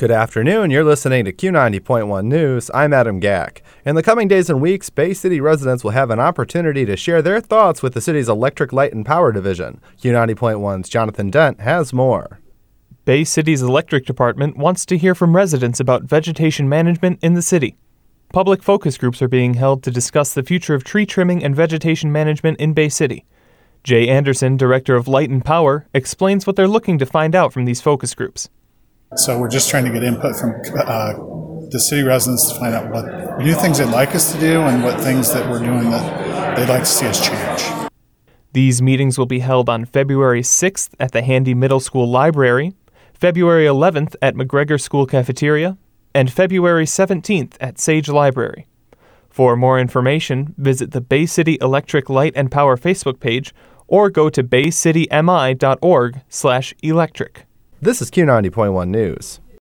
Good afternoon. You're listening to Q90.1 News. I'm Adam Gack. In the coming days and weeks, Bay City residents will have an opportunity to share their thoughts with the city's Electric Light and Power Division. Q90.1's Jonathan Dent has more. Bay City's electric department wants to hear from residents about vegetation management in the city. Public focus groups are being held to discuss the future of tree trimming and vegetation management in Bay City. Jay Anderson, Director of Light and Power, explains what they're looking to find out from these focus groups. So we're just trying to get input from uh, the city residents to find out what new things they'd like us to do and what things that we're doing that they'd like to see us change. These meetings will be held on February 6th at the Handy Middle School Library, February 11th at McGregor School Cafeteria, and February 17th at Sage Library. For more information, visit the Bay City Electric Light and Power Facebook page or go to baycitymi.org/electric. This is Q90.1 News.